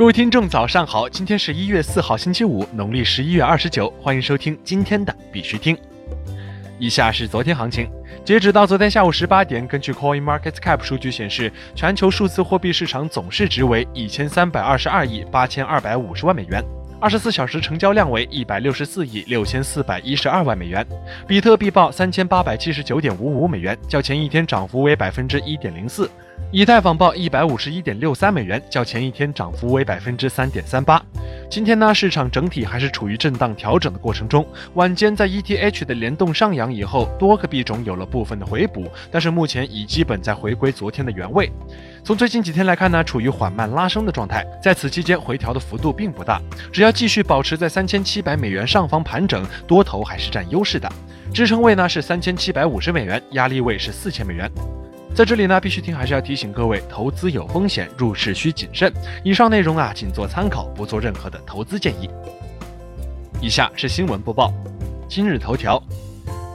各位听众，早上好！今天是一月四号，星期五，农历十一月二十九。欢迎收听今天的必须听。以下是昨天行情，截止到昨天下午十八点，根据 Coin Market Cap 数据显示，全球数字货币市场总市值为一千三百二十二亿八千二百五十万美元，二十四小时成交量为一百六十四亿六千四百一十二万美元。比特币报三千八百七十九点五五美元，较前一天涨幅为百分之一点零四。以太坊报一百五十一点六三美元，较前一天涨幅为百分之三点三八。今天呢，市场整体还是处于震荡调整的过程中。晚间在 ETH 的联动上扬以后，多个币种有了部分的回补，但是目前已基本在回归昨天的原位。从最近几天来看呢，处于缓慢拉升的状态，在此期间回调的幅度并不大。只要继续保持在三千七百美元上方盘整，多头还是占优势的。支撑位呢是三千七百五十美元，压力位是四千美元。在这里呢，必须听还是要提醒各位，投资有风险，入市需谨慎。以上内容啊，仅做参考，不做任何的投资建议。以下是新闻播报。今日头条，《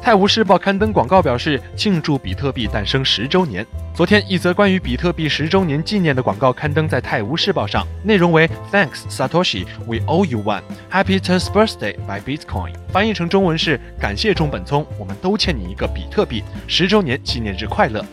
泰晤士报》刊登广告表示庆祝比特币诞生十周年。昨天，一则关于比特币十周年纪念的广告刊登在《泰晤士报》上，内容为 “Thanks Satoshi, we owe you one. Happy tenth birthday by Bitcoin。”翻译成中文是“感谢中本聪，我们都欠你一个比特币，十周年纪念日快乐。”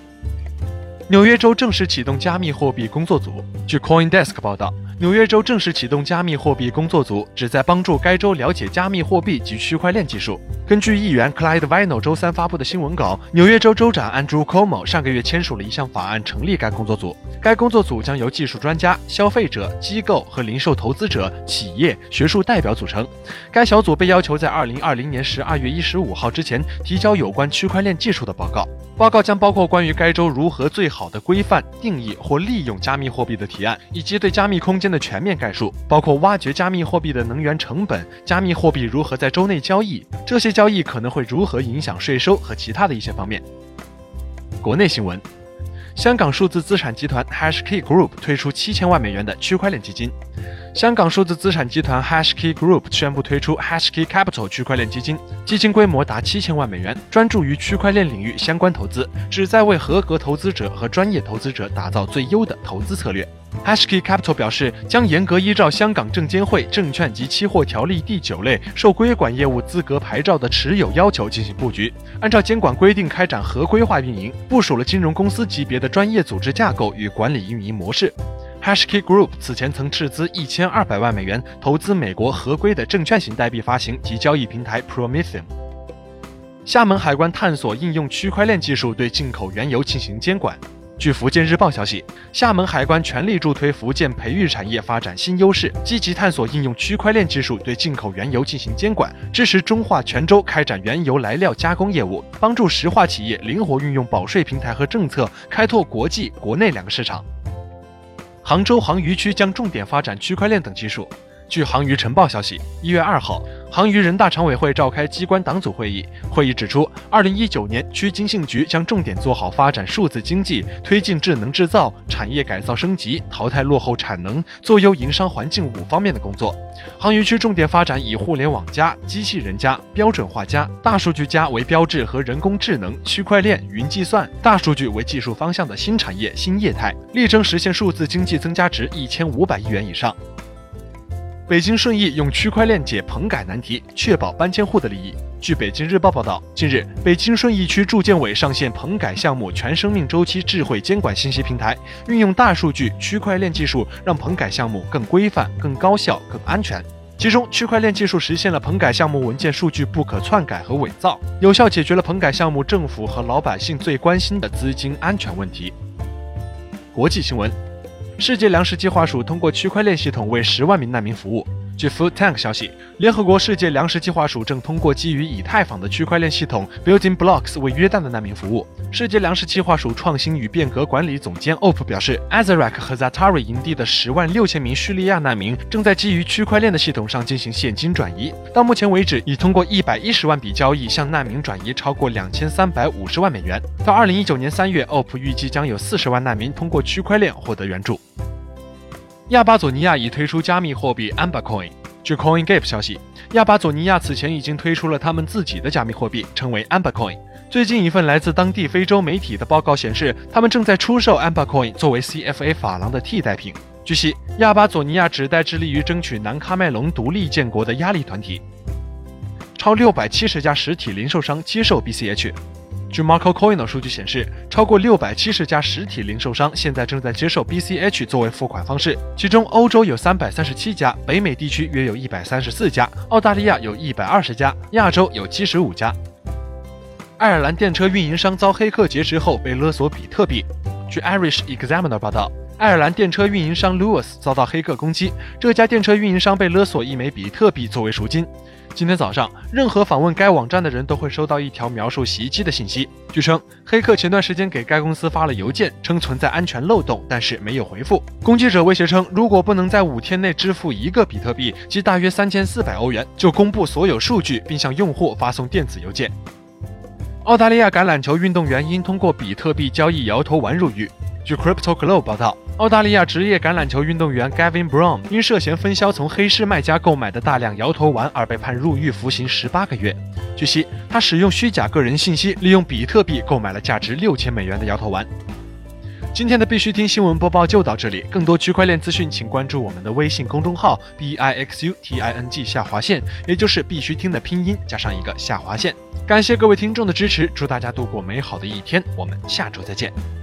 纽约州正式启动加密货币工作组。据 CoinDesk 报道，纽约州正式启动加密货币工作组，旨在帮助该州了解加密货币及区块链技术。根据议员 Clyde Vino 周三发布的新闻稿，纽约州州长 Andrew Cuomo 上个月签署了一项法案，成立该工作组。该工作组将由技术专家、消费者、机构和零售投资者、企业、学术代表组成。该小组被要求在2020年12月15号之前提交有关区块链技术的报告。报告将包括关于该州如何最好好的规范、定义或利用加密货币的提案，以及对加密空间的全面概述，包括挖掘加密货币的能源成本、加密货币如何在州内交易、这些交易可能会如何影响税收和其他的一些方面。国内新闻。香港数字资产集团 HashKey Group 推出七千万美元的区块链基金。香港数字资产集团 HashKey Group 宣布推出 HashKey Capital 区块链基金，基金规模达七千万美元，专注于区块链领域相关投资，旨在为合格投资者和专业投资者打造最优的投资策略。HashKey Capital 表示，将严格依照香港证监会证券及期货条例第九类受规管业务资格牌照的持有要求进行布局，按照监管规定开展合规化运营，部署了金融公司级别的专业组织架构与管理运营模式。HashKey Group 此前曾斥资一千二百万美元投资美国合规的证券型代币发行及交易平台 Prometheum。厦门海关探索应用区块链技术对进口原油进行监管。据福建日报消息，厦门海关全力助推福建培育产业发展新优势，积极探索应用区块链技术对进口原油进行监管，支持中化泉州开展原油来料加工业务，帮助石化企业灵活运用保税平台和政策，开拓国际、国内两个市场。杭州杭渝区将重点发展区块链等技术。据杭渝晨报消息，一月二号，杭渝人大常委会召开机关党组会议，会议指出，二零一九年区经信局将重点做好发展数字经济、推进智能制造、产业改造升级、淘汰落后产能、做优营商环境五方面的工作。杭渝区重点发展以互联网加、机器人加、标准化加、大数据加为标志和人工智能、区块链、云计算、大数据为技术方向的新产业新业态，力争实现数字经济增加值一千五百亿元以上。北京顺义用区块链解棚改难题，确保搬迁户的利益。据北京日报报道，近日，北京顺义区住建委上线棚改项目全生命周期智慧监管信息平台，运用大数据、区块链技术，让棚改项目更规范、更高效、更安全。其中，区块链技术实现了棚改项目文件数据不可篡改和伪造，有效解决了棚改项目政府和老百姓最关心的资金安全问题。国际新闻。世界粮食计划署通过区块链系统为十万名难民服务。据 Food Tank 消息，联合国世界粮食计划署正通过基于以太坊的区块链系统 Building Blocks 为约旦的难民服务。世界粮食计划署创新与变革管理总监 Op 表示，Azaraq 和 Zatari 营地的十万六千名叙利亚难民正在基于区块链的系统上进行现金转移。到目前为止，已通过一百一十万笔交易向难民转移超过两千三百五十万美元。到二零一九年三月，Op 预计将有四十万难民通过区块链获得援助。亚巴佐尼亚已推出加密货币 Amber Coin。据 CoinGap 消息，亚巴佐尼亚此前已经推出了他们自己的加密货币，称为 Amber Coin。最近一份来自当地非洲媒体的报告显示，他们正在出售 Amber Coin 作为 CFA 法郎的替代品。据悉，亚巴佐尼亚旨在致力于争取南喀麦隆独立建国的压力团体。超六百七十家实体零售商接受 BCH。据 Marco Coin 数据显示，超过六百七十家实体零售商现在正在接受 BCH 作为付款方式，其中欧洲有三百三十七家，北美地区约有一百三十四家，澳大利亚有一百二十家，亚洲有七十五家。爱尔兰电车运营商遭黑客劫持后被勒索比特币。据 Irish Examiner 报道，爱尔兰电车运营商 Lewis 遭到黑客攻击，这家电车运营商被勒索一枚比特币作为赎金。今天早上，任何访问该网站的人都会收到一条描述袭击的信息。据称，黑客前段时间给该公司发了邮件，称存在安全漏洞，但是没有回复。攻击者威胁称，如果不能在五天内支付一个比特币，即大约三千四百欧元，就公布所有数据，并向用户发送电子邮件。澳大利亚橄榄球运动员因通过比特币交易摇头丸入狱。据 Crypto Globe 报道。澳大利亚职业橄榄球运动员 Gavin Brown 因涉嫌分销从黑市卖家购买的大量摇头丸而被判入狱服刑十八个月。据悉，他使用虚假个人信息，利用比特币购买了价值六千美元的摇头丸。今天的必须听新闻播报就到这里，更多区块链资讯，请关注我们的微信公众号 b i x u t i n g 下划线，也就是必须听的拼音加上一个下划线。感谢各位听众的支持，祝大家度过美好的一天，我们下周再见。